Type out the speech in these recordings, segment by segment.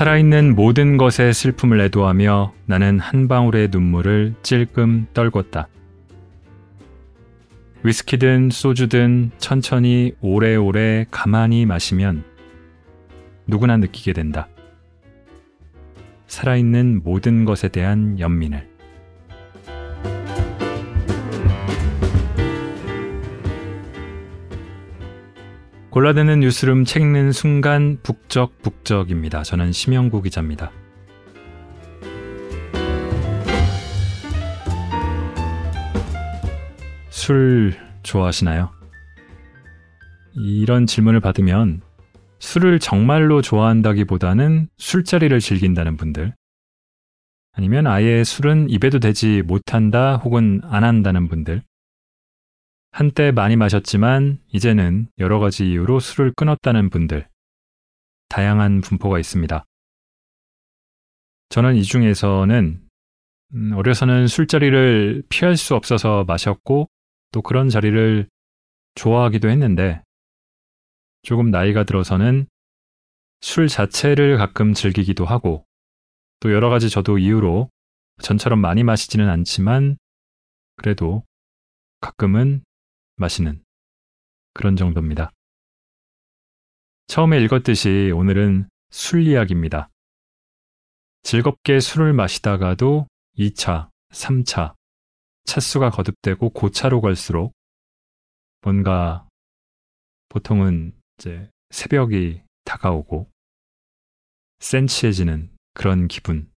살아있는 모든 것에 슬픔을 애도하며 나는 한 방울의 눈물을 찔끔 떨궜다. 위스키든 소주든 천천히 오래오래 가만히 마시면 누구나 느끼게 된다. 살아있는 모든 것에 대한 연민을. 골라드는 뉴스룸 책 읽는 순간 북적북적입니다. 저는 심영구 기자입니다. 술 좋아하시나요? 이런 질문을 받으면 술을 정말로 좋아한다기보다는 술자리를 즐긴다는 분들, 아니면 아예 술은 입에도 대지 못한다 혹은 안 한다는 분들, 한때 많이 마셨지만 이제는 여러 가지 이유로 술을 끊었다는 분들, 다양한 분포가 있습니다. 저는 이 중에서는 음, 어려서는 술자리를 피할 수 없어서 마셨고 또 그런 자리를 좋아하기도 했는데 조금 나이가 들어서는 술 자체를 가끔 즐기기도 하고 또 여러 가지 저도 이유로 전처럼 많이 마시지는 않지만 그래도 가끔은 마시는 그런 정도입니다. 처음에 읽었듯이 오늘은 술 이야기입니다. 즐겁게 술을 마시다가도 2차, 3차, 차수가 거듭되고 고차로 갈수록 뭔가 보통은 이제 새벽이 다가오고 센치해지는 그런 기분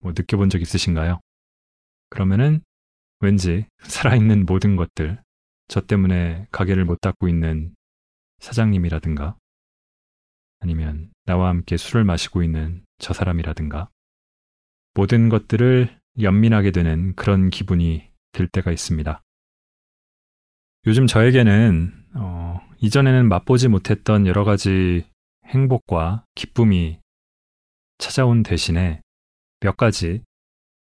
뭐 느껴본 적 있으신가요? 그러면은 왠지 살아있는 모든 것들 저 때문에 가게를 못 닫고 있는 사장님이라든가 아니면 나와 함께 술을 마시고 있는 저 사람이라든가 모든 것들을 연민하게 되는 그런 기분이 들 때가 있습니다. 요즘 저에게는 어, 이전에는 맛보지 못했던 여러 가지 행복과 기쁨이 찾아온 대신에 몇 가지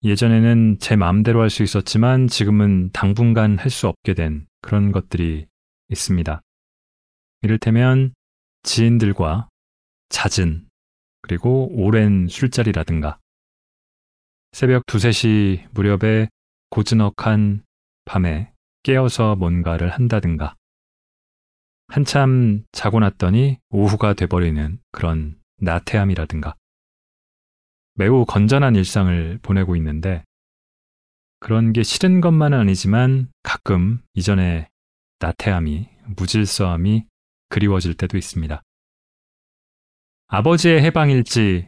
예전에는 제 마음대로 할 수 있었지만 지금은 당분간 할 수 없게 된 그런 것들이 있습니다. 이를테면 지인들과 잦은 그리고 오랜 술자리라든가 새벽 2, 3시 무렵에 고즈넉한 밤에 깨어서 뭔가를 한다든가 한참 자고 났더니 오후가 돼버리는 그런 나태함이라든가 매우 건전한 일상을 보내고 있는데 그런 게 싫은 것만은 아니지만 가끔 이전에 나태함이, 무질서함이 그리워질 때도 있습니다. 아버지의 해방일지라는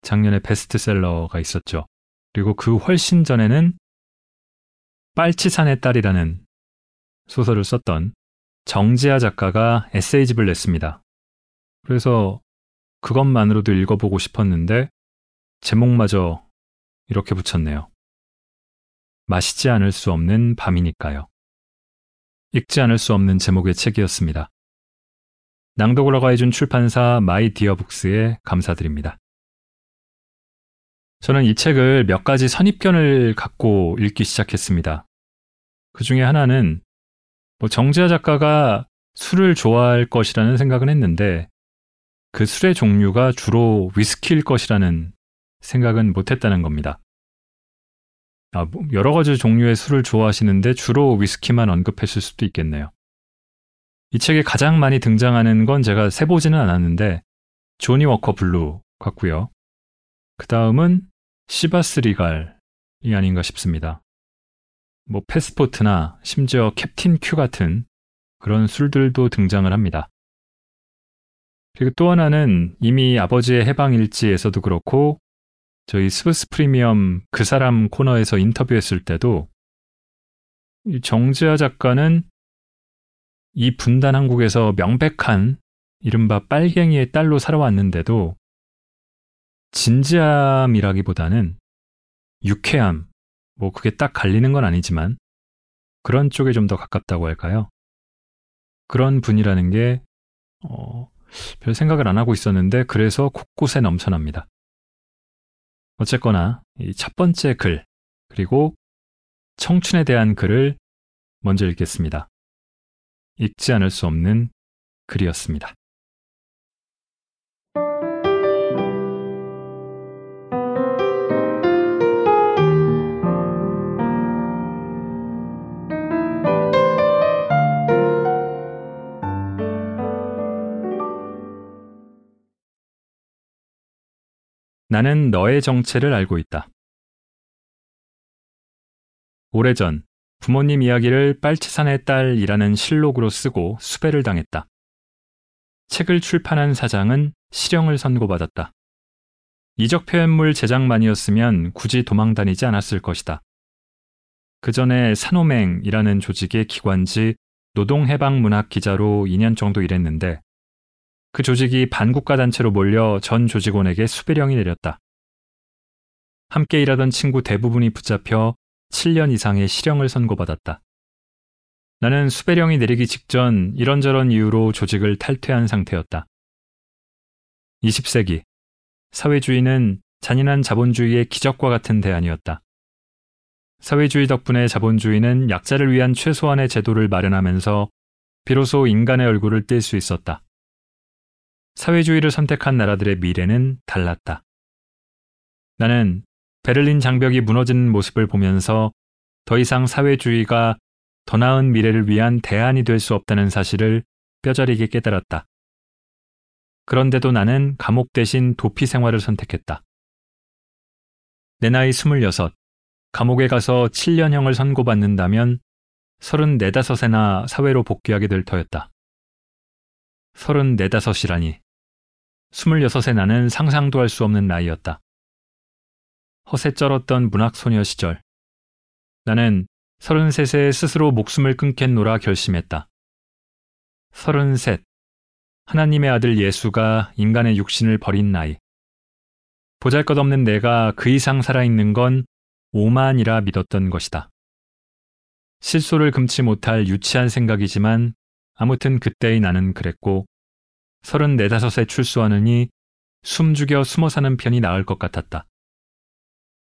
작년에 베스트셀러가 있었죠. 그리고 그 훨씬 전에는 빨치산의 딸이라는 소설을 썼던 정지아 작가가 에세이집을 냈습니다. 그래서 그것만으로도 읽어보고 싶었는데 제목마저 이렇게 붙였네요. 마시지 않을 수 없는 밤이니까요. 읽지 않을 수 없는 제목의 책이었습니다. 낭독을 허가해준 출판사 마이디어북스에 감사드립니다. 저는 이 책을 몇 가지 선입견을 갖고 읽기 시작했습니다. 그 중에 하나는 뭐 정지아 작가가 술을 좋아할 것이라는 생각은 했는데 그 술의 종류가 주로 위스키일 것이라는 생각은 못했다는 겁니다. 아, 뭐 여러 가지 종류의 술을 좋아하시는데 주로 위스키만 언급했을 수도 있겠네요. 이 책에 가장 많이 등장하는 건 제가 세보지는 않았는데 조니 워커 블루 같고요. 그 다음은 시바스 리갈이 아닌가 싶습니다. 뭐 패스포트나 심지어 캡틴 큐 같은 그런 술들도 등장을 합니다. 그리고 또 하나는 이미 아버지의 해방일지에서도 그렇고 저희 스브스 프리미엄 그 사람 코너에서 인터뷰했을 때도 정지아 작가는 이 분단 한국에서 명백한 이른바 빨갱이의 딸로 살아왔는데도 진지함이라기보다는 유쾌함, 뭐 그게 딱 갈리는 건 아니지만 그런 쪽에 좀 더 가깝다고 할까요? 그런 분이라는 게, 어, 별 생각을 안 하고 있었는데 그래서 곳곳에 넘쳐납니다. 어쨌거나 이 첫 번째 글 그리고 청춘에 대한 글을 먼저 읽겠습니다. 읽지 않을 수 없는 글이었습니다. 나는 너의 정체를 알고 있다. 오래전 부모님 이야기를 빨치산의 딸이라는 실록으로 쓰고 수배를 당했다. 책을 출판한 사장은 실형을 선고받았다. 이적 표현물 제작만이었으면 굳이 도망 다니지 않았을 것이다. 그 전에 산호맹이라는 조직의 기관지 노동해방문학 기자로 2년 정도 일했는데 그 조직이 반국가 단체로 몰려 전 조직원에게 수배령이 내렸다. 함께 일하던 친구 대부분이 붙잡혀 7년 이상의 실형을 선고받았다. 나는 수배령이 내리기 직전 이런저런 이유로 조직을 탈퇴한 상태였다. 20세기 사회주의는 잔인한 자본주의의 기적과 같은 대안이었다. 사회주의 덕분에 자본주의는 약자를 위한 최소한의 제도를 마련하면서 비로소 인간의 얼굴을 뗄 수 있었다. 사회주의를 선택한 나라들의 미래는 달랐다. 나는 베를린 장벽이 무너지는 모습을 보면서 더 이상 사회주의가 더 나은 미래를 위한 대안이 될 수 없다는 사실을 뼈저리게 깨달았다. 그런데도 나는 감옥 대신 도피 생활을 선택했다. 내 나이 26, 감옥에 가서 7년형을 선고받는다면 34~5세나 사회로 복귀하게 될 터였다. 34~5이라니. 26세 나는 상상도 할 수 없는 나이였다. 허세 쩔었던 문학소녀 시절. 나는 33세에 스스로 목숨을 끊겠노라 결심했다. 33. 하나님의 아들 예수가 인간의 육신을 버린 나이. 보잘 것 없는 내가 그 이상 살아있는 건 오만이라 믿었던 것이다. 실소를 금치 못할 유치한 생각이지만 아무튼 그때의 나는 그랬고 서른 네다섯에 출소하느니 숨죽여 숨어 사는 편이 나을 것 같았다.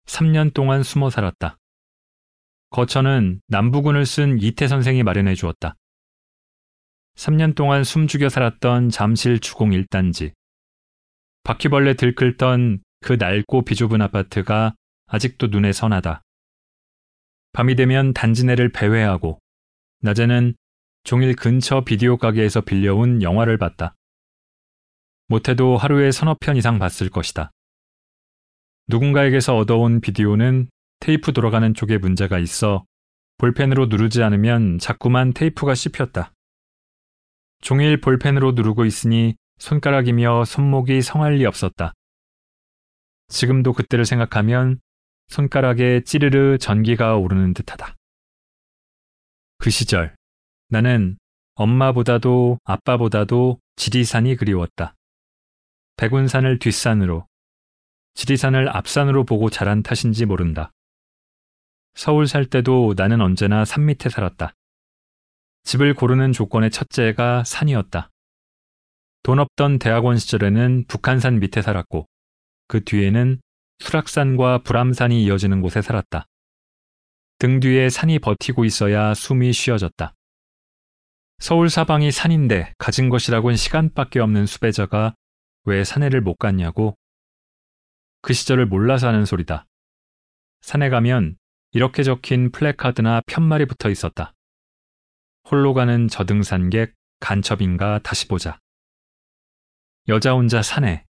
3년 동안 숨어 살았다. 거처는 남부군을 쓴 이태 선생이 마련해 주었다. 3년 동안 숨죽여 살았던 잠실 주공 1단지. 바퀴벌레 들끓던 그 낡고 비좁은 아파트가 아직도 눈에 선하다. 밤이 되면 단지 내를 배회하고 낮에는 종일 근처 비디오 가게에서 빌려온 영화를 봤다. 못해도 하루에 서너 편 이상 봤을 것이다. 누군가에게서 얻어온 비디오는 테이프 돌아가는 쪽에 문제가 있어 볼펜으로 누르지 않으면 자꾸만 테이프가 씹혔다. 종일 볼펜으로 누르고 있으니 손가락이며 손목이 성할 리 없었다. 지금도 그때를 생각하면 손가락에 찌르르 전기가 오르는 듯하다. 그 시절 나는 엄마보다도 아빠보다도 지리산이 그리웠다. 백운산을 뒷산으로, 지리산을 앞산으로 보고 자란 탓인지 모른다. 서울 살 때도 나는 언제나 산 밑에 살았다. 집을 고르는 조건의 첫째가 산이었다. 돈 없던 대학원 시절에는 북한산 밑에 살았고, 그 뒤에는 수락산과 불암산이 이어지는 곳에 살았다. 등 뒤에 산이 버티고 있어야 숨이 쉬어졌다. 서울 사방이 산인데 가진 것이라곤 시간밖에 없는 수배자가 왜 산에를 못 갔냐고? 그 시절을 몰라서 하는 소리다. 산에 가면 이렇게 적힌 플래카드나 편말이 붙어 있었다. 홀로 가는 저등산객 간첩인가 다시 보자. 여자 혼자 산에,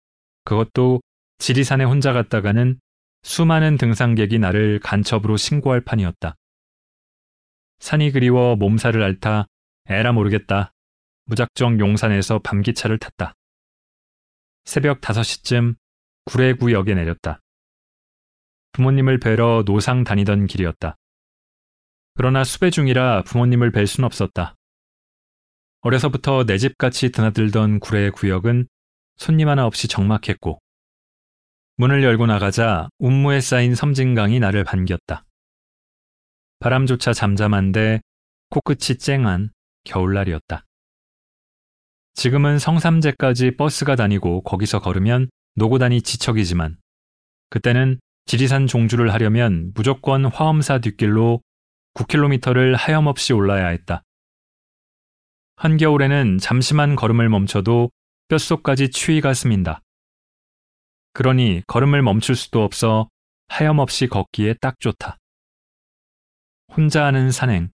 그것도 지리산에 혼자 갔다가는 수많은 등산객이 나를 간첩으로 신고할 판이었다. 산이 그리워 몸살을 앓다 에라 모르겠다. 무작정 용산에서 밤기차를 탔다. 새벽 5시쯤 구례구역에 내렸다. 부모님을 뵈러 노상 다니던 길이었다. 그러나 수배 중이라 부모님을 뵐 순 없었다. 어려서부터 내 집같이 드나들던 구례 구역은 손님 하나 없이 적막했고 문을 열고 나가자 운무에 쌓인 섬진강이 나를 반겼다. 바람조차 잠잠한데 코끝이 쨍한 겨울날이었다. 지금은 성삼재까지 버스가 다니고 거기서 걸으면 노고단이 지척이지만 그때는 지리산 종주를 하려면 무조건 화엄사 뒷길로 9km를 하염없이 올라야 했다. 한겨울에는 잠시만 걸음을 멈춰도 뼛속까지 추위가 스민다. 그러니 걸음을 멈출 수도 없어 하염없이 걷기에 딱 좋다. 혼자 하는 산행.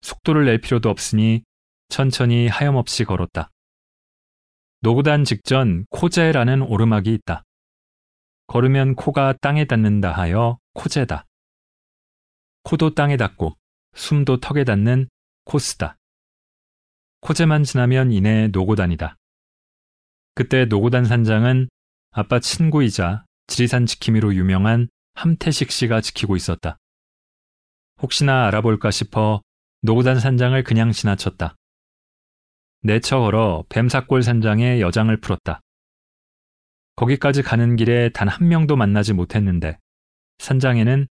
속도를 낼 필요도 없으니 천천히 하염없이 걸었다. 노구단 직전 코제라는 오르막이 있다. 걸으면 코가 땅에 닿는다 하여 코제다. 코도 땅에 닿고 숨도 턱에 닿는 코스다. 코제만 지나면 이내 노고단이다. 그때 노고단 산장은 아빠 친구이자 지리산 지킴이로 유명한 함태식 씨가 지키고 있었다. 혹시나 알아볼까 싶어 노고단 산장을 그냥 지나쳤다. 내쳐 걸어 뱀사골 산장에 여장을 풀었다. 거기까지 가는 길에 단 한 명도 만나지 못했는데 산장에는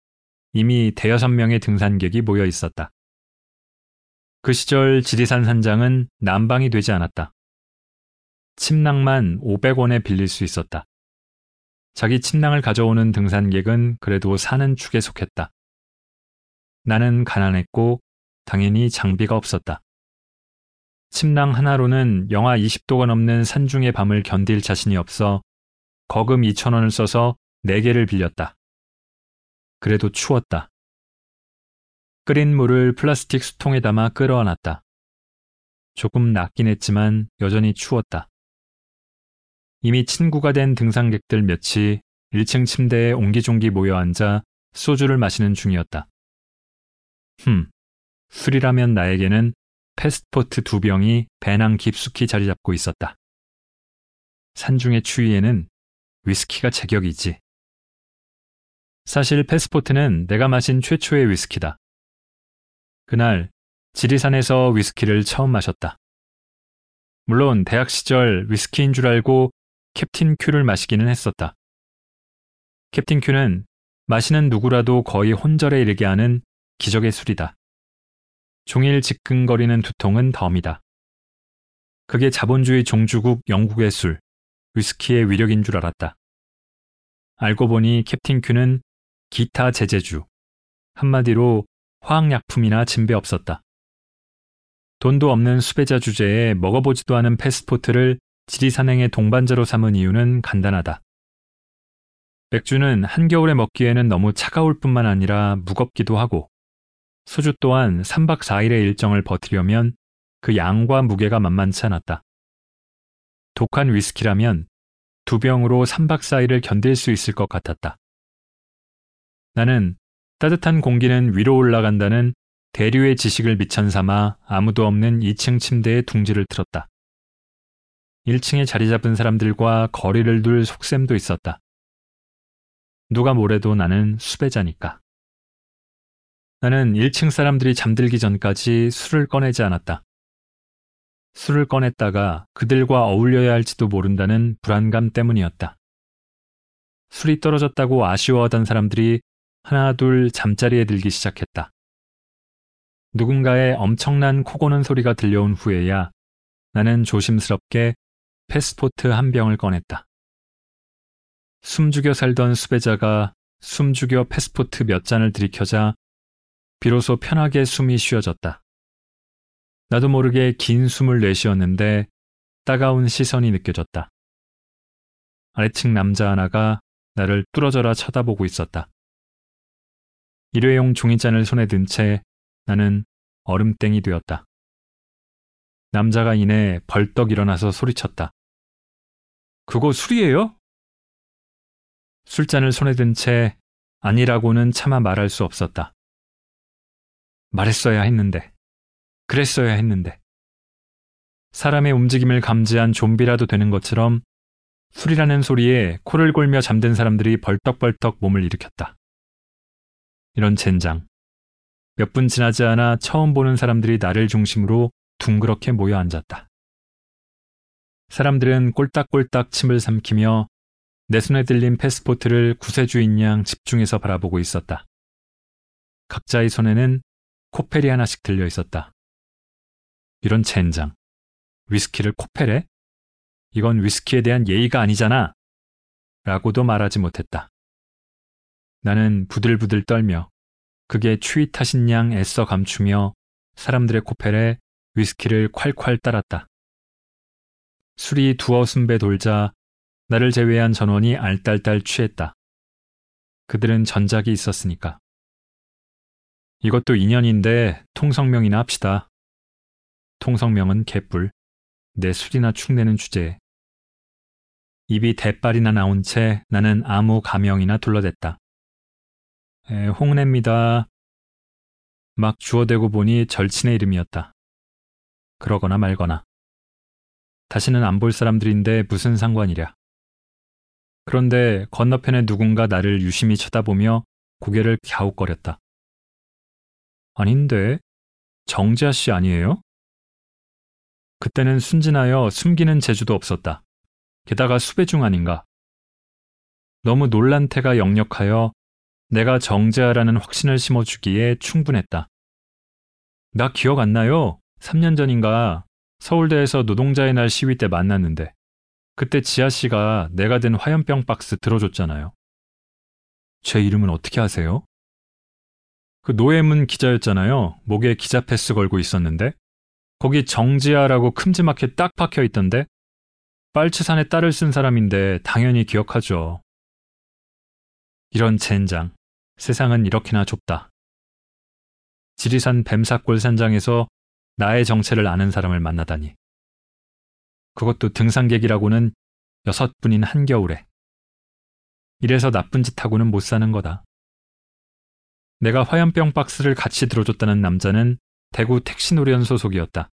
이미 대여섯 명의 등산객이 모여 있었다. 그 시절 지리산 산장은 난방이 되지 않았다. 침낭만 500원에 빌릴 수 있었다. 자기 침낭을 가져오는 등산객은 그래도 사는 축에 속했다. 나는 가난했고 당연히 장비가 없었다. 침낭 하나로는 영하 20도가 넘는 산중의 밤을 견딜 자신이 없어 거금 2천원을 써서 4개를 빌렸다. 그래도 추웠다. 끓인 물을 플라스틱 수통에 담아 끌어안았다. 조금 낫긴 했지만 여전히 추웠다. 이미 친구가 된 등산객들 몇이 1층 침대에 옹기종기 모여 앉아 소주를 마시는 중이었다. 흠, 술이라면 나에게는 패스포트 두 병이 배낭 깊숙이 자리 잡고 있었다. 산중의 추위에는 위스키가 제격이지. 사실 패스포트는 내가 마신 최초의 위스키다. 그날 지리산에서 위스키를 처음 마셨다. 물론 대학 시절 위스키인 줄 알고 캡틴 큐를 마시기는 했었다. 캡틴 큐는 마시는 누구라도 거의 혼절에 이르게 하는 기적의 술이다. 종일 지끈거리는 두통은 덤이다. 그게 자본주의 종주국 영국의 술, 위스키의 위력인 줄 알았다. 알고 보니 캡틴 큐는 기타 제재주, 한마디로 화학약품이나 진배 없었다. 돈도 없는 수배자 주제에 먹어보지도 않은 패스포트를 지리산행의 동반자로 삼은 이유는 간단하다. 맥주는 한겨울에 먹기에는 너무 차가울 뿐만 아니라 무겁기도 하고 소주 또한 3박 4일의 일정을 버티려면 그 양과 무게가 만만치 않았다. 독한 위스키라면 두 병으로 3박 4일을 견딜 수 있을 것 같았다. 나는 따뜻한 공기는 위로 올라간다는 대류의 지식을 미천 삼아 아무도 없는 2층 침대에 둥지를 틀었다. 1층에 자리 잡은 사람들과 거리를 둘 속셈도 있었다. 누가 뭐래도 나는 수배자니까. 나는 1층 사람들이 잠들기 전까지 술을 꺼내지 않았다. 술을 꺼냈다가 그들과 어울려야 할지도 모른다는 불안감 때문이었다. 술이 떨어졌다고 아쉬워하던 사람들이 하나 둘 잠자리에 들기 시작했다. 누군가의 엄청난 코 고는 소리가 들려온 후에야 나는 조심스럽게 패스포트 한 병을 꺼냈다. 숨죽여 살던 수배자가 숨죽여 패스포트 몇 잔을 들이켜자 비로소 편하게 숨이 쉬어졌다. 나도 모르게 긴 숨을 내쉬었는데 따가운 시선이 느껴졌다. 아래층 남자 하나가 나를 뚫어져라 쳐다보고 있었다. 일회용 종이잔을 손에 든 채 나는 얼음땡이 되었다. 남자가 이내 벌떡 일어나서 소리쳤다. 그거 술이에요? 술잔을 손에 든 채 아니라고는 차마 말할 수 없었다. 말했어야 했는데, 그랬어야 했는데. 사람의 움직임을 감지한 좀비라도 되는 것처럼 술이라는 소리에 코를 골며 잠든 사람들이 벌떡벌떡 몸을 일으켰다. 이런 젠장. 몇 분 지나지 않아 처음 보는 사람들이 나를 중심으로 둥그렇게 모여 앉았다. 사람들은 꼴딱꼴딱 침을 삼키며 내 손에 들린 패스포트를 구세주인 양 집중해서 바라보고 있었다. 각자의 손에는 코펠이 하나씩 들려 있었다. 이런 젠장. 위스키를 코펠에? 이건 위스키에 대한 예의가 아니잖아. 라고도 말하지 못했다. 나는 부들부들 떨며 그게 추위 타신 양 애써 감추며 사람들의 코펠에 위스키를 콸콸 따랐다. 술이 두어 순배 돌자 나를 제외한 전원이 알딸딸 취했다. 그들은 전작이 있었으니까. 이것도 인연인데 통성명이나 합시다. 통성명은 개뿔, 내 술이나 축내는 주제에. 입이 대빨이나 나온 채 나는 아무 가명이나 둘러댔다. 에, 홍래입니다. 막 주워대고 보니 절친의 이름이었다. 그러거나 말거나. 다시는 안 볼 사람들인데 무슨 상관이랴. 그런데 건너편에 누군가 나를 유심히 쳐다보며 고개를 갸웃거렸다. 아닌데, 정지아 씨 아니에요? 그때는 순진하여 숨기는 재주도 없었다. 게다가 수배중 아닌가. 너무 놀란 태가 역력하여 내가 정재아라는 확신을 심어주기에 충분했다. 나 기억 안 나요? 3년 전인가 서울대에서 노동자의 날 시위 때 만났는데 그때 지아 씨가 내가 든 화염병 박스 들어줬잖아요. 제 이름은 어떻게 아세요? 그 노예문 기자였잖아요. 목에 기자 패스 걸고 있었는데 거기 정지아라고 큼지막하게 딱 박혀 있던데 빨치산에 딸을 쓴 사람인데 당연히 기억하죠. 이런 젠장. 세상은 이렇게나 좁다. 지리산 뱀사골 산장에서 나의 정체를 아는 사람을 만나다니. 그것도 등산객이라고는 여섯 분인 한겨울에. 이래서 나쁜 짓하고는 못 사는 거다. 내가 화염병 박스를 같이 들어줬다는 남자는 대구 택시노련 소속이었다.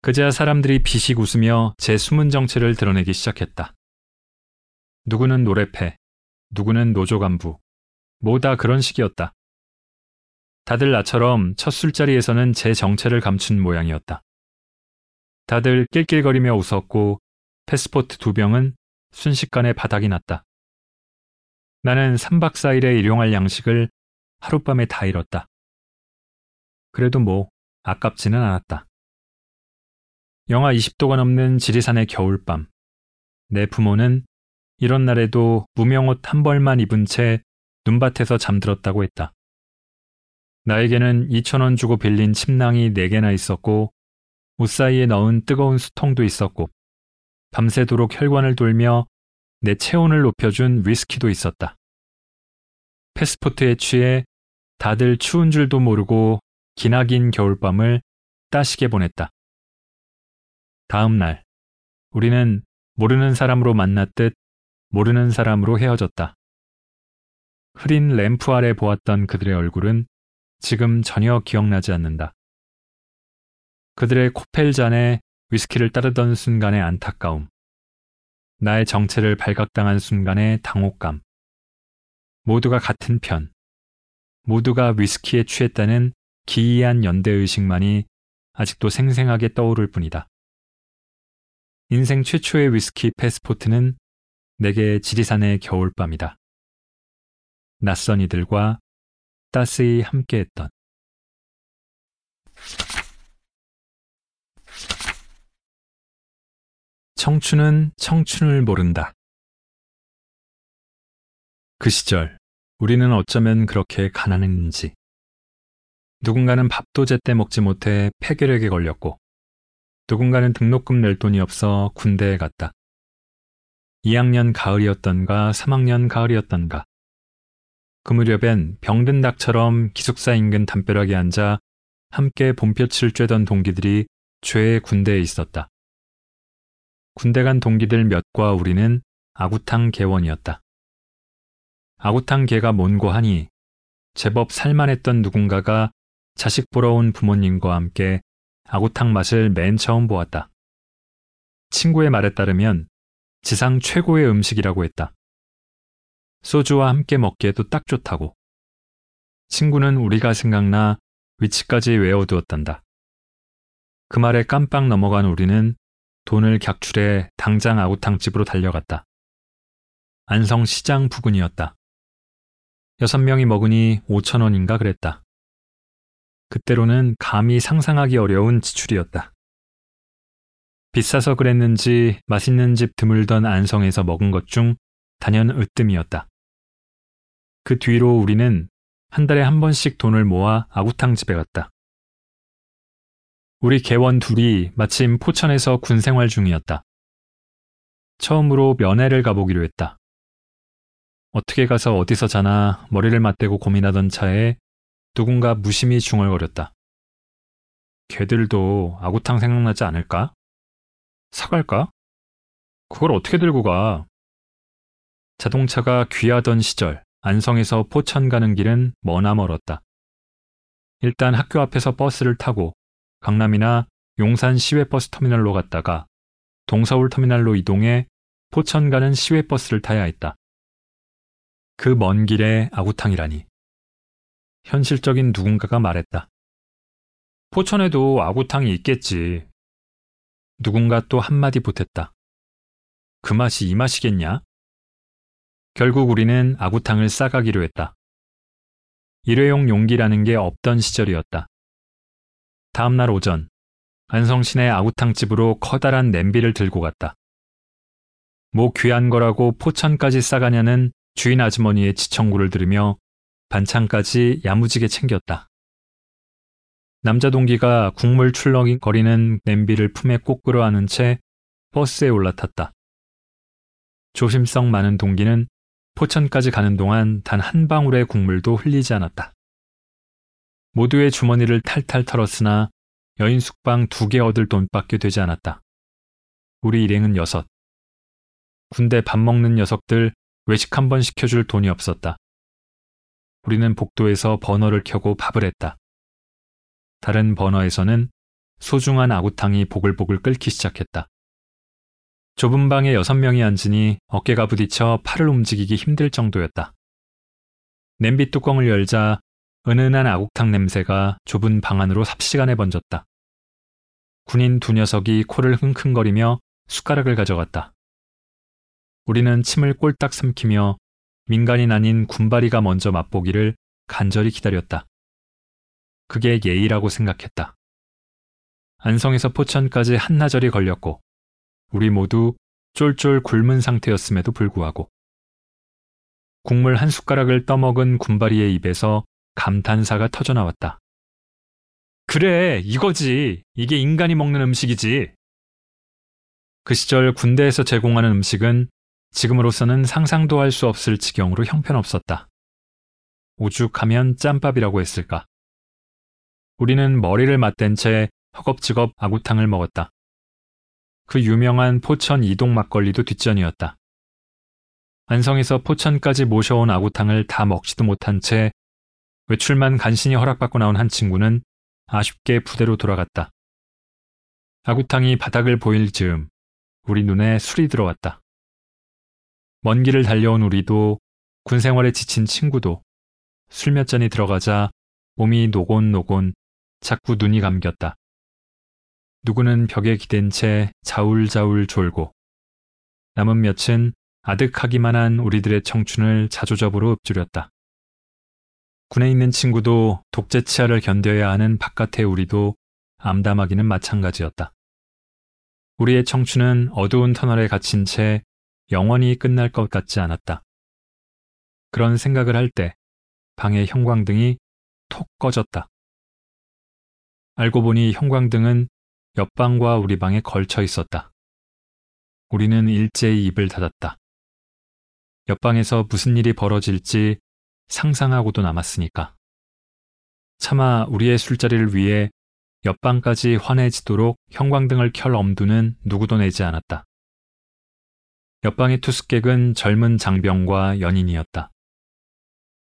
그제야 사람들이 비식 웃으며 제 숨은 정체를 드러내기 시작했다. 누구는 노래패, 누구는 노조 간부, 뭐다 그런 식이었다. 다들 나처럼 첫 술자리에서는 제 정체를 감춘 모양이었다. 다들 낄낄거리며 웃었고 패스포트 두 병은 순식간에 바닥이 났다. 나는 3박 4일에 일용할 양식을 하룻밤에 다 잃었다. 그래도 뭐 아깝지는 않았다. 영하 20도가 넘는 지리산의 겨울밤. 내 부모는 이런 날에도 무명옷 한 벌만 입은 채 눈밭에서 잠들었다고 했다. 나에게는 2천원 주고 빌린 침낭이 4개나 있었고 옷 사이에 넣은 뜨거운 수통도 있었고 밤새도록 혈관을 돌며 내 체온을 높여준 위스키도 있었다. 패스포트에 취해 다들 추운 줄도 모르고 기나긴 겨울밤을 따시게 보냈다. 다음 날, 우리는 모르는 사람으로 만났듯 모르는 사람으로 헤어졌다. 흐린 램프 아래 보았던 그들의 얼굴은 지금 전혀 기억나지 않는다. 그들의 코펠 잔에 위스키를 따르던 순간의 안타까움, 나의 정체를 발각당한 순간의 당혹감, 모두가 같은 편, 모두가 위스키에 취했다는 기이한 연대의식만이 아직도 생생하게 떠오를 뿐이다. 인생 최초의 위스키 패스포트는 내게 지리산의 겨울밤이다. 낯선 이들과 따스히 함께했던 청춘은 청춘을 모른다. 그 시절 우리는 어쩌면 그렇게 가난했는지 누군가는 밥도 제때 먹지 못해 폐결핵에 걸렸고 누군가는 등록금 낼 돈이 없어 군대에 갔다. 2학년 가을이었던가 3학년 가을이었던가 그 무렵엔 병든 닭처럼 기숙사 인근 담벼락에 앉아 함께 봄볕을 쬐던 동기들이 죄의 군대에 있었다. 군대 간 동기들 몇과 우리는 아구탕 개원이었다. 아구탕 개가 뭔고 하니 제법 살만했던 누군가가 자식 보러 온 부모님과 함께 아구탕 맛을 맨 처음 보았다. 친구의 말에 따르면 지상 최고의 음식이라고 했다. 소주와 함께 먹기에도 딱 좋다고. 친구는 우리가 생각나 위치까지 외워두었단다. 그 말에 깜빡 넘어간 우리는 돈을 객출해 당장 아구탕집으로 달려갔다. 안성 시장 부근이었다. 여섯 명이 먹으니 5천 원인가 그랬다. 그때로는 감히 상상하기 어려운 지출이었다. 비싸서 그랬는지 맛있는 집 드물던 안성에서 먹은 것 중 단연 으뜸이었다. 그 뒤로 우리는 한 달에 한 번씩 돈을 모아 아구탕 집에 갔다. 우리 개원 둘이 마침 포천에서 군 생활 중이었다. 처음으로 면회를 가보기로 했다. 어떻게 가서 어디서 자나 머리를 맞대고 고민하던 차에 누군가 무심히 중얼거렸다. 걔들도 아구탕 생각나지 않을까? 사갈까? 그걸 어떻게 들고 가? 자동차가 귀하던 시절 안성에서 포천 가는 길은 머나 멀었다. 일단 학교 앞에서 버스를 타고 강남이나 용산 시외버스 터미널로 갔다가 동서울 터미널로 이동해 포천 가는 시외버스를 타야 했다. 그 먼 길에 아구탕이라니. 현실적인 누군가가 말했다. 포천에도 아구탕이 있겠지. 누군가 또 한마디 보탰다. 그 맛이 이 맛이겠냐? 결국 우리는 아구탕을 싸가기로 했다. 일회용 용기라는 게 없던 시절이었다. 다음날 오전, 안성시내 아구탕집으로 커다란 냄비를 들고 갔다. 뭐 귀한 거라고 포천까지 싸가냐는 주인 아주머니의 지청구를 들으며 반찬까지 야무지게 챙겼다. 남자 동기가 국물 출렁거리는 냄비를 품에 꼭 끌어안은 채 버스에 올라탔다. 조심성 많은 동기는 포천까지 가는 동안 단 한 방울의 국물도 흘리지 않았다. 모두의 주머니를 탈탈 털었으나 여인 숙방 두 개 얻을 돈밖에 되지 않았다. 우리 일행은 여섯. 군대 밥 먹는 녀석들 외식 한 번 시켜줄 돈이 없었다. 우리는 복도에서 버너를 켜고 밥을 했다. 다른 버너에서는 소중한 아구탕이 보글보글 끓기 시작했다. 좁은 방에 여섯 명이 앉으니 어깨가 부딪혀 팔을 움직이기 힘들 정도였다. 냄비 뚜껑을 열자 은은한 아국탕 냄새가 좁은 방 안으로 삽시간에 번졌다. 군인 두 녀석이 코를 흥흥거리며 숟가락을 가져갔다. 우리는 침을 꼴딱 삼키며 민간인 아닌 군바리가 먼저 맛보기를 간절히 기다렸다. 그게 예의라고 생각했다. 안성에서 포천까지 한나절이 걸렸고 우리 모두 쫄쫄 굶은 상태였음에도 불구하고 국물 한 숟가락을 떠먹은 군바리의 입에서 감탄사가 터져나왔다. 그래, 이거지. 이게 인간이 먹는 음식이지. 그 시절 군대에서 제공하는 음식은 지금으로서는 상상도 할 수 없을 지경으로 형편없었다. 오죽하면 짬밥이라고 했을까. 우리는 머리를 맞댄 채 허겁지겁 아구탕을 먹었다. 그 유명한 포천 이동 막걸리도 뒷전이었다. 안성에서 포천까지 모셔온 아구탕을 다 먹지도 못한 채 외출만 간신히 허락받고 나온 한 친구는 아쉽게 부대로 돌아갔다. 아구탕이 바닥을 보일 즈음 우리 눈에 술이 들어왔다. 먼 길을 달려온 우리도 군 생활에 지친 친구도 술 몇 잔이 들어가자 몸이 노곤노곤 자꾸 눈이 감겼다. 누구는 벽에 기댄 채 자울자울 졸고 남은 몇은 아득하기만 한 우리들의 청춘을 자조적으로 읊조렸다. 군에 있는 친구도 독재 치하를 견뎌야 하는 바깥의 우리도 암담하기는 마찬가지였다. 우리의 청춘은 어두운 터널에 갇힌 채 영원히 끝날 것 같지 않았다. 그런 생각을 할 때 방의 형광등이 톡 꺼졌다. 알고 보니 형광등은 옆방과 우리 방에 걸쳐 있었다. 우리는 일제히 입을 닫았다. 옆방에서 무슨 일이 벌어질지 상상하고도 남았으니까. 차마 우리의 술자리를 위해 옆방까지 환해지도록 형광등을 켤 엄두는 누구도 내지 않았다. 옆방의 투숙객은 젊은 장병과 연인이었다.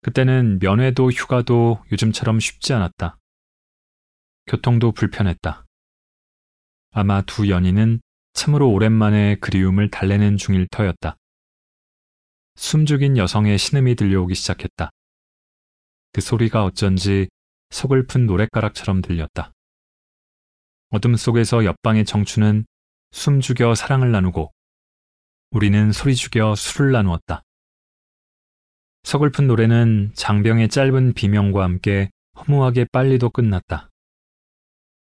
그때는 면회도 휴가도 요즘처럼 쉽지 않았다. 교통도 불편했다. 아마 두 연인은 참으로 오랜만에 그리움을 달래는 중일 터였다. 숨죽인 여성의 신음이 들려오기 시작했다. 그 소리가 어쩐지 서글픈 노랫가락처럼 들렸다. 어둠 속에서 옆방의 청춘은 숨죽여 사랑을 나누고 우리는 소리 죽여 술을 나누었다. 서글픈 노래는 장병의 짧은 비명과 함께 허무하게 빨리도 끝났다.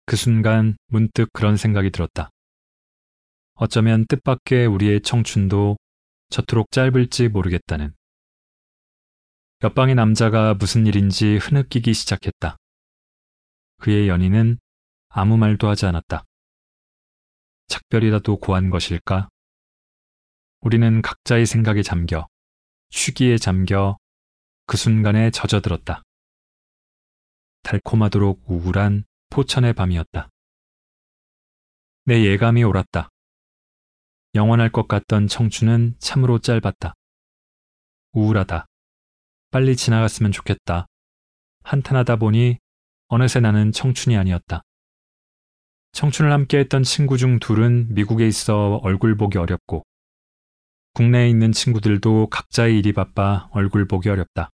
그 순간 문득 그런 생각이 들었다. 어쩌면 뜻밖의 우리의 청춘도 저토록 짧을지 모르겠다는. 옆방의 남자가 무슨 일인지 흐느끼기 시작했다. 그의 연인은 아무 말도 하지 않았다. 작별이라도 고한 것일까? 우리는 각자의 생각에 잠겨, 쉬기에 잠겨 그 순간에 젖어들었다. 달콤하도록 우울한 포천의 밤이었다. 내 예감이 옳았다. 영원할 것 같던 청춘은 참으로 짧았다. 우울하다. 빨리 지나갔으면 좋겠다. 한탄하다 보니 어느새 나는 청춘이 아니었다. 청춘을 함께했던 친구 중 둘은 미국에 있어 얼굴 보기 어렵고 국내에 있는 친구들도 각자의 일이 바빠 얼굴 보기 어렵다.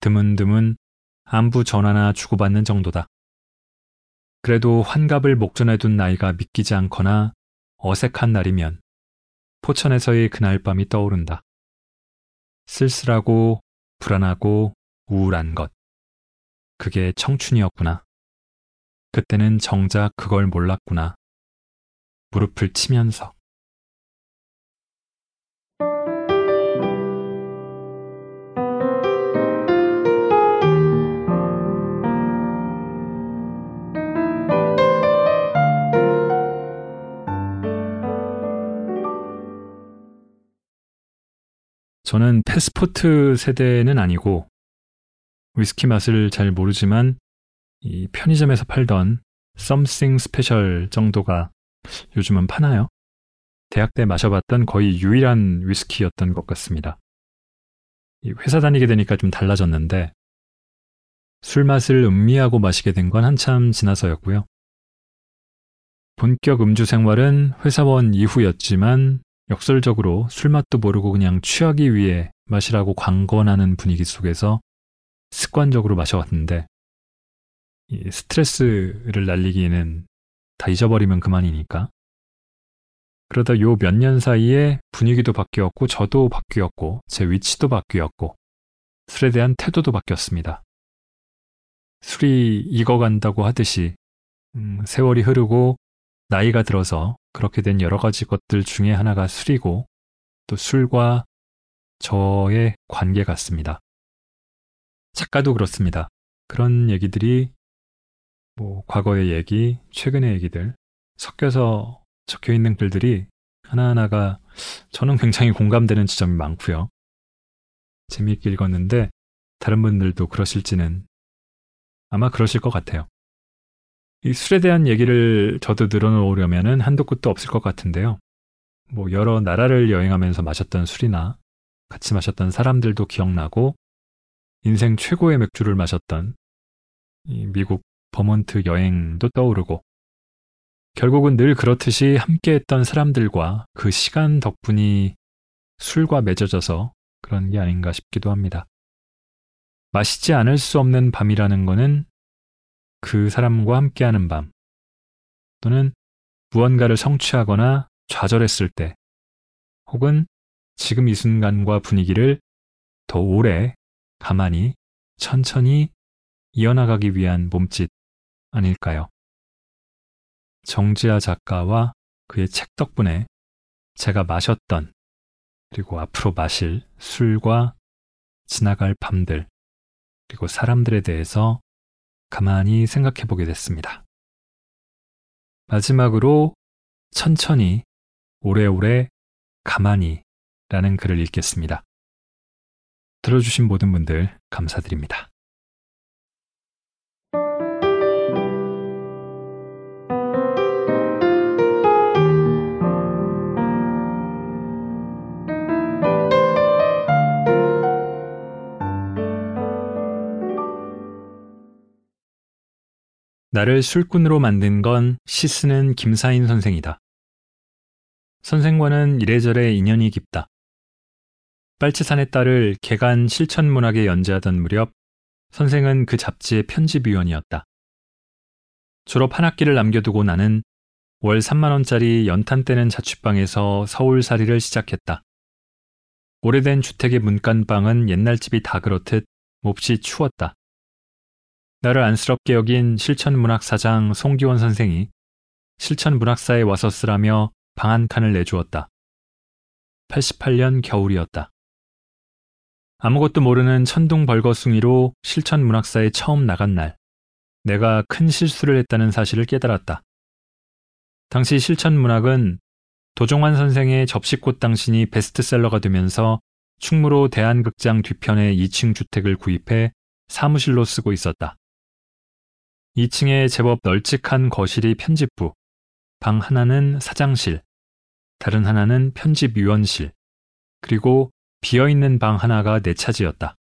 드문드문 안부 전화나 주고받는 정도다. 그래도 환갑을 목전에 둔 나이가 믿기지 않거나 어색한 날이면 포천에서의 그날 밤이 떠오른다. 쓸쓸하고 불안하고 우울한 것. 그게 청춘이었구나. 그때는 정작 그걸 몰랐구나. 무릎을 치면서. 저는 패스포트 세대는 아니고 위스키 맛을 잘 모르지만 이 편의점에서 팔던 Something Special 정도가 요즘은 파나요? 대학 때 마셔봤던 거의 유일한 위스키였던 것 같습니다. 회사 다니게 되니까 좀 달라졌는데 술 맛을 음미하고 마시게 된 건 한참 지나서였고요. 본격 음주 생활은 회사원 이후였지만 역설적으로 술맛도 모르고 그냥 취하기 위해 마시라고 광건하는 분위기 속에서 습관적으로 마셔왔는데 스트레스를 날리기에는 다 잊어버리면 그만이니까. 그러다 요 몇 년 사이에 분위기도 바뀌었고 저도 바뀌었고 제 위치도 바뀌었고 술에 대한 태도도 바뀌었습니다. 술이 익어간다고 하듯이 음, 세월이 흐르고 나이가 들어서 그렇게 된 여러 가지 것들 중에 하나가 술이고 또 술과 저의 관계 같습니다. 작가도 그렇습니다. 그런 얘기들이 뭐 과거의 얘기, 최근의 얘기들 섞여서 적혀 있는 글들이 하나하나가 저는 굉장히 공감되는 지점이 많고요. 재미있게 읽었는데 다른 분들도 그러실지는 아마 그러실 것 같아요. 이 술에 대한 얘기를 저도 늘어놓으려면 한도 끝도 없을 것 같은데요. 뭐 여러 나라를 여행하면서 마셨던 술이나 같이 마셨던 사람들도 기억나고 인생 최고의 맥주를 마셨던 미국 버몬트 여행도 떠오르고 결국은 늘 그렇듯이 함께했던 사람들과 그 시간 덕분이 술과 맺어져서 그런 게 아닌가 싶기도 합니다. 마시지 않을 수 없는 밤이라는 거는 그 사람과 함께하는 밤, 또는 무언가를 성취하거나 좌절했을 때, 혹은 지금 이 순간과 분위기를 더 오래, 가만히, 천천히 이어나가기 위한 몸짓 아닐까요? 정지아 작가와 그의 책 덕분에 제가 마셨던 그리고 앞으로 마실 술과 지나갈 밤들 그리고 사람들에 대해서 가만히 생각해 보게 됐습니다. 마지막으로 천천히, 오래오래, 가만히 라는 글을 읽겠습니다. 들어주신 모든 분들 감사드립니다. 나를 술꾼으로 만든 건 시스는 김사인 선생이다. 선생과는 이래저래 인연이 깊다. 빨치산의 딸을 개간 실천문학에 연재하던 무렵 선생은 그 잡지의 편집위원이었다. 졸업 한 학기를 남겨두고 나는 월 3만원짜리 연탄 떼는 자취방에서 서울살이를 시작했다. 오래된 주택의 문간방은 옛날 집이 다 그렇듯 몹시 추웠다. 나를 안쓰럽게 여긴 실천문학사장 송기원 선생이 실천문학사에 와서 쓰라며 방 한 칸을 내주었다. 88년 겨울이었다. 아무것도 모르는 천둥 벌거숭이로 실천문학사에 처음 나간 날, 내가 큰 실수를 했다는 사실을 깨달았다. 당시 실천문학은 도종환 선생의 접시꽃 당신이 베스트셀러가 되면서 충무로 대한극장 뒤편에 2층 주택을 구입해 사무실로 쓰고 있었다. 2층에 제법 널찍한 거실이 편집부, 방 하나는 사장실, 다른 하나는 편집위원실, 그리고 비어있는 방 하나가 내 차지였다.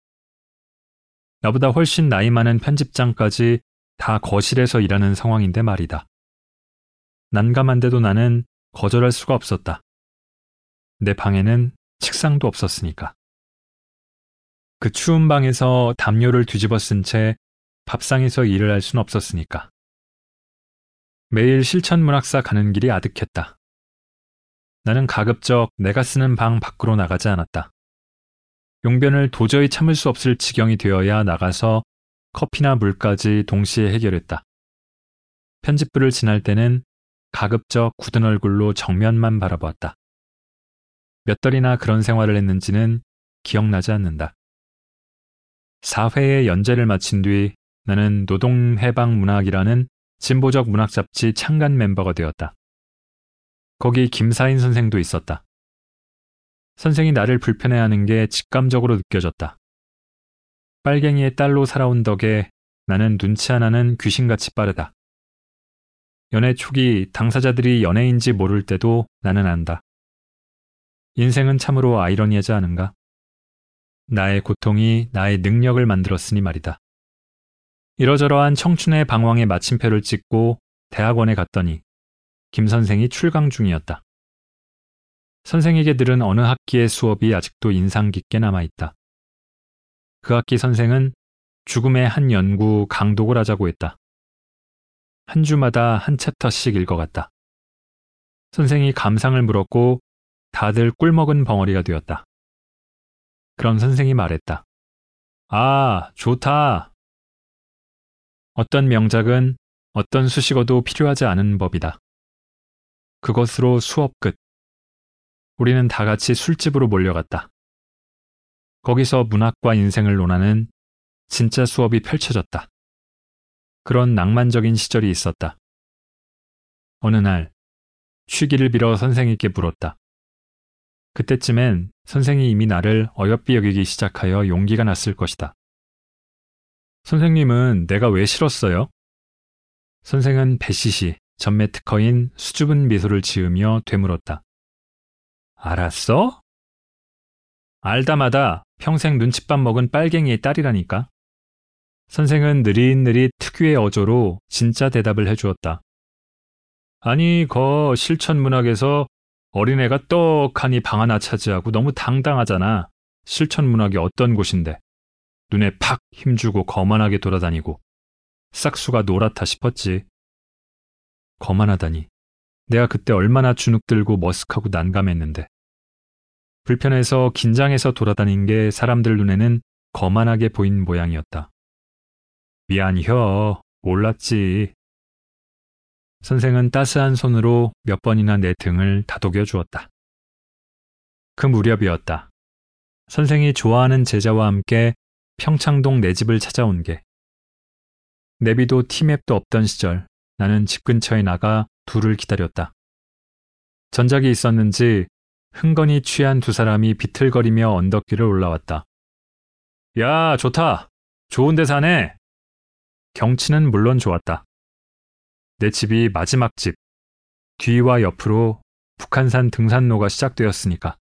나보다 훨씬 나이 많은 편집장까지 다 거실에서 일하는 상황인데 말이다. 난감한데도 나는 거절할 수가 없었다. 내 방에는 책상도 없었으니까. 그 추운 방에서 담요를 뒤집어 쓴 채 밥상에서 일을 할 순 없었으니까. 매일 실천문학사 가는 길이 아득했다. 나는 가급적 내가 쓰는 방 밖으로 나가지 않았다. 용변을 도저히 참을 수 없을 지경이 되어야 나가서 커피나 물까지 동시에 해결했다. 편집부를 지날 때는 가급적 굳은 얼굴로 정면만 바라보았다. 몇 달이나 그런 생활을 했는지는 기억나지 않는다. 4회의 연재를 마친 뒤 나는 노동해방문학이라는 진보적 문학 잡지 창간 멤버가 되었다. 거기 김사인 선생도 있었다. 선생이 나를 불편해하는 게 직감적으로 느껴졌다. 빨갱이의 딸로 살아온 덕에 나는 눈치 하나는 귀신같이 빠르다. 연애 초기 당사자들이 연애인지 모를 때도 나는 안다. 인생은 참으로 아이러니하지 않은가? 나의 고통이 나의 능력을 만들었으니 말이다. 이러저러한 청춘의 방황에 마침표를 찍고 대학원에 갔더니 김 선생이 출강 중이었다. 선생에게 들은 어느 학기의 수업이 아직도 인상 깊게 남아있다. 그 학기 선생은 죽음의 한 연구 강독을 하자고 했다. 한 주마다 한 챕터씩 읽어갔다. 선생이 감상을 물었고 다들 꿀먹은 벙어리가 되었다. 그럼 선생이 말했다. 아, 좋다. 어떤 명작은 어떤 수식어도 필요하지 않은 법이다. 그것으로 수업 끝. 우리는 다 같이 술집으로 몰려갔다. 거기서 문학과 인생을 논하는 진짜 수업이 펼쳐졌다. 그런 낭만적인 시절이 있었다. 어느 날, 쉬기를 빌어 선생님께 물었다. 그때쯤엔 선생이 이미 나를 어여삐 여기기 시작하여 용기가 났을 것이다. 선생님은 내가 왜 싫었어요? 선생은 배시시, 전매 특허인 수줍은 미소를 지으며 되물었다. 알았어? 알다마다 평생 눈칫밥 먹은 빨갱이의 딸이라니까. 선생은 느릿느릿 특유의 어조로 진짜 대답을 해주었다. 아니, 거 실천문학에서 어린애가 떡하니 방 하나 차지하고 너무 당당하잖아. 실천문학이 어떤 곳인데. 눈에 팍 힘주고 거만하게 돌아다니고. 싹수가 노랗다 싶었지. 거만하다니. 내가 그때 얼마나 주눅들고 머쓱하고 난감했는데. 불편해서 긴장해서 돌아다닌 게 사람들 눈에는 거만하게 보인 모양이었다. 미안혀. 몰랐지. 선생은 따스한 손으로 몇 번이나 내 등을 다독여 주었다. 그 무렵이었다. 선생이 좋아하는 제자와 함께 평창동 내 집을 찾아온 게. 내비도 티맵도 없던 시절 나는 집 근처에 나가 둘을 기다렸다. 전작이 있었는지 흥건히 취한 두 사람이 비틀거리며 언덕길을 올라왔다. 야, 좋다. 좋은 데 사네. 경치는 물론 좋았다. 내 집이 마지막 집. 뒤와 옆으로 북한산 등산로가 시작되었으니까.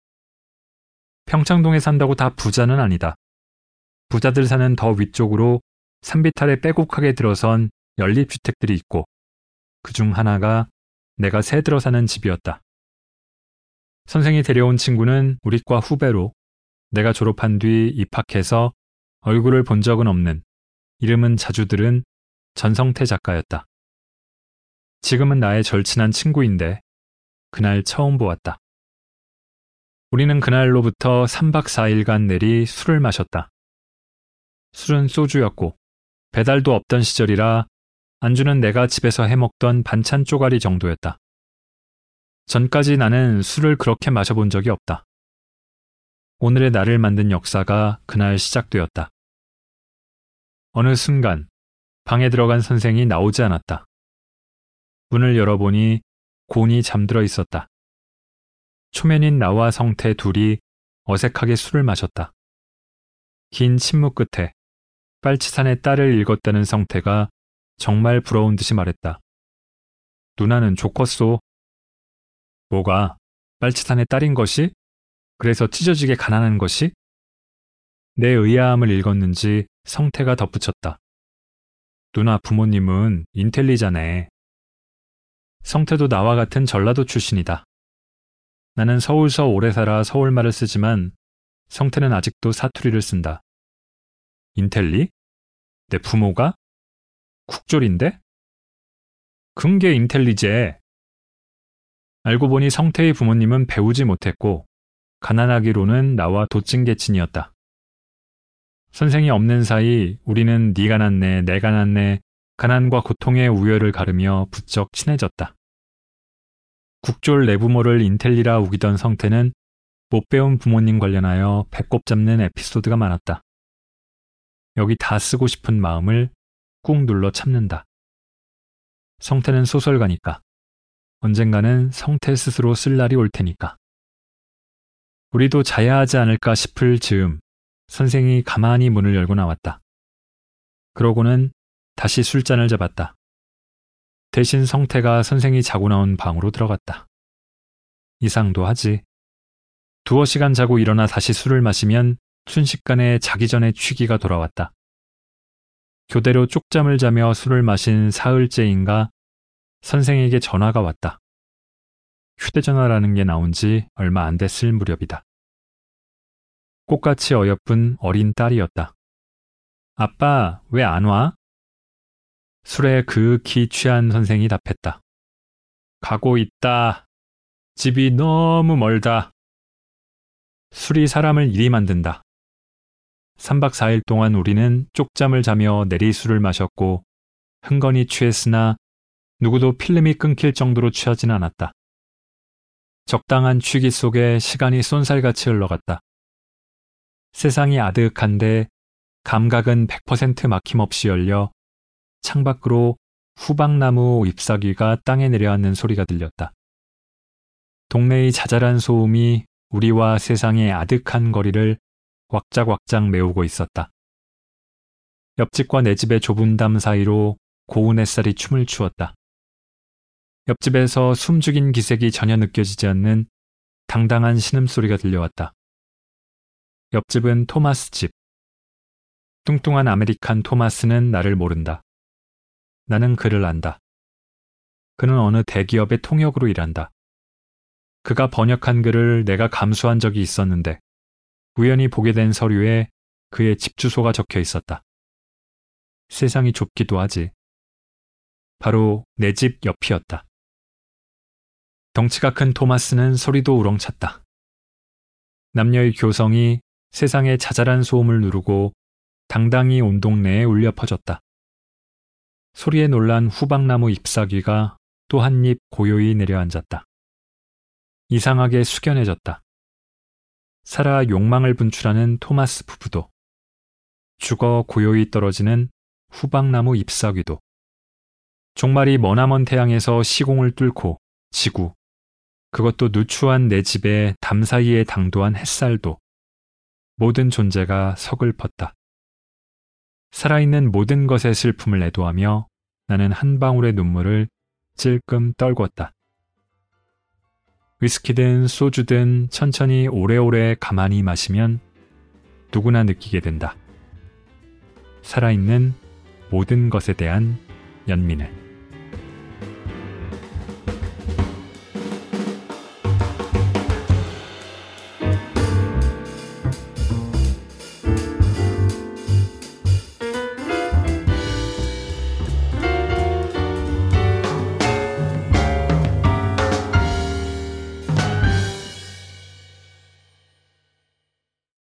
평창동에 산다고 다 부자는 아니다. 부자들 사는 더 위쪽으로 산비탈에 빼곡하게 들어선 연립주택들이 있고 그 중 하나가 내가 새 들어 사는 집이었다. 선생이 데려온 친구는 우리과 후배로 내가 졸업한 뒤 입학해서 얼굴을 본 적은 없는 이름은 자주 들은 전성태 작가였다. 지금은 나의 절친한 친구인데 그날 처음 보았다. 우리는 그날로부터 3박 4일간 내리 술을 마셨다. 술은 소주였고 배달도 없던 시절이라 안주는 내가 집에서 해먹던 반찬 쪼가리 정도였다. 전까지 나는 술을 그렇게 마셔본 적이 없다. 오늘의 나를 만든 역사가 그날 시작되었다. 어느 순간 방에 들어간 선생이 나오지 않았다. 문을 열어보니 곤이 잠들어 있었다. 초면인 나와 성태 둘이 어색하게 술을 마셨다. 긴 침묵 끝에 빨치산의 딸을 읽었다는 성태가 정말 부러운 듯이 말했다. 누나는 좋겠소. 뭐가? 빨치산의 딸인 것이? 그래서 찢어지게 가난한 것이? 내 의아함을 읽었는지 성태가 덧붙였다. 누나 부모님은 인텔리자네. 성태도 나와 같은 전라도 출신이다. 나는 서울서 오래 살아 서울말을 쓰지만 성태는 아직도 사투리를 쓴다. 인텔리? 내 부모가? 국졸인데? 근게 인텔리제. 알고 보니 성태의 부모님은 배우지 못했고 가난하기로는 나와 도찐개친이었다. 선생이 없는 사이 우리는 네가 낫네 내가 낫네 가난과 고통의 우열을 가르며 부쩍 친해졌다. 국졸 내부모를 인텔리라 우기던 성태는 못 배운 부모님 관련하여 배꼽 잡는 에피소드가 많았다. 여기 다 쓰고 싶은 마음을 꾹 눌러 참는다. 성태는 소설가니까. 언젠가는 성태 스스로 쓸 날이 올 테니까. 우리도 자야 하지 않을까 싶을 즈음 선생이 가만히 문을 열고 나왔다. 그러고는 다시 술잔을 잡았다. 대신 성태가 선생이 자고 나온 방으로 들어갔다. 이상도 하지. 두어 시간 자고 일어나 다시 술을 마시면 순식간에 자기 전에 취기가 돌아왔다. 교대로 쪽잠을 자며 술을 마신 사흘째인가 선생에게 전화가 왔다. 휴대전화라는 게 나온 지 얼마 안 됐을 무렵이다. 꽃같이 어여쁜 어린 딸이었다. 아빠, 왜 안 와? 술에 그윽히 취한 선생이 답했다. 가고 있다. 집이 너무 멀다. 술이 사람을 이리 만든다. 3박 4일 동안 우리는 쪽잠을 자며 내리술을 마셨고 흥건히 취했으나 누구도 필름이 끊길 정도로 취하진 않았다. 적당한 취기 속에 시간이 쏜살같이 흘러갔다. 세상이 아득한데 감각은 100% 막힘없이 열려 창밖으로 후방나무 잎사귀가 땅에 내려앉는 소리가 들렸다. 동네의 자잘한 소음이 우리와 세상의 아득한 거리를 왁작왁작 메우고 있었다. 옆집과 내 집의 좁은 담 사이로 고운 햇살이 춤을 추었다. 옆집에서 숨죽인 기색이 전혀 느껴지지 않는 당당한 신음소리가 들려왔다. 옆집은 토마스 집. 뚱뚱한 American 토마스는 나를 모른다. 나는 그를 안다. 그는 어느 대기업의 통역으로 일한다. 그가 번역한 글을 내가 감수한 적이 있었는데 우연히 보게 된 서류에 그의 집 주소가 적혀 있었다. 세상이 좁기도 하지. 바로 내 집 옆이었다. 덩치가 큰 토마스는 소리도 우렁찼다. 남녀의 교성이 세상의 자잘한 소음을 누르고 당당히 온 동네에 울려 퍼졌다. 소리에 놀란 후방나무 잎사귀가 또 한 입 고요히 내려앉았다. 이상하게 숙연해졌다. 살아 욕망을 분출하는 토마스 부부도 죽어 고요히 떨어지는 후방나무 잎사귀도 종말이 머나먼 태양에서 시공을 뚫고 지구 그것도 누추한 내 집에 담 사이에 당도한 햇살도 모든 존재가 서글펐다. 살아있는 모든 것의 슬픔을 애도하며 나는 한 방울의 눈물을 찔끔 떨궜다. 위스키든 소주든 천천히 오래오래 가만히 마시면 누구나 느끼게 된다. 살아있는 모든 것에 대한 연민을.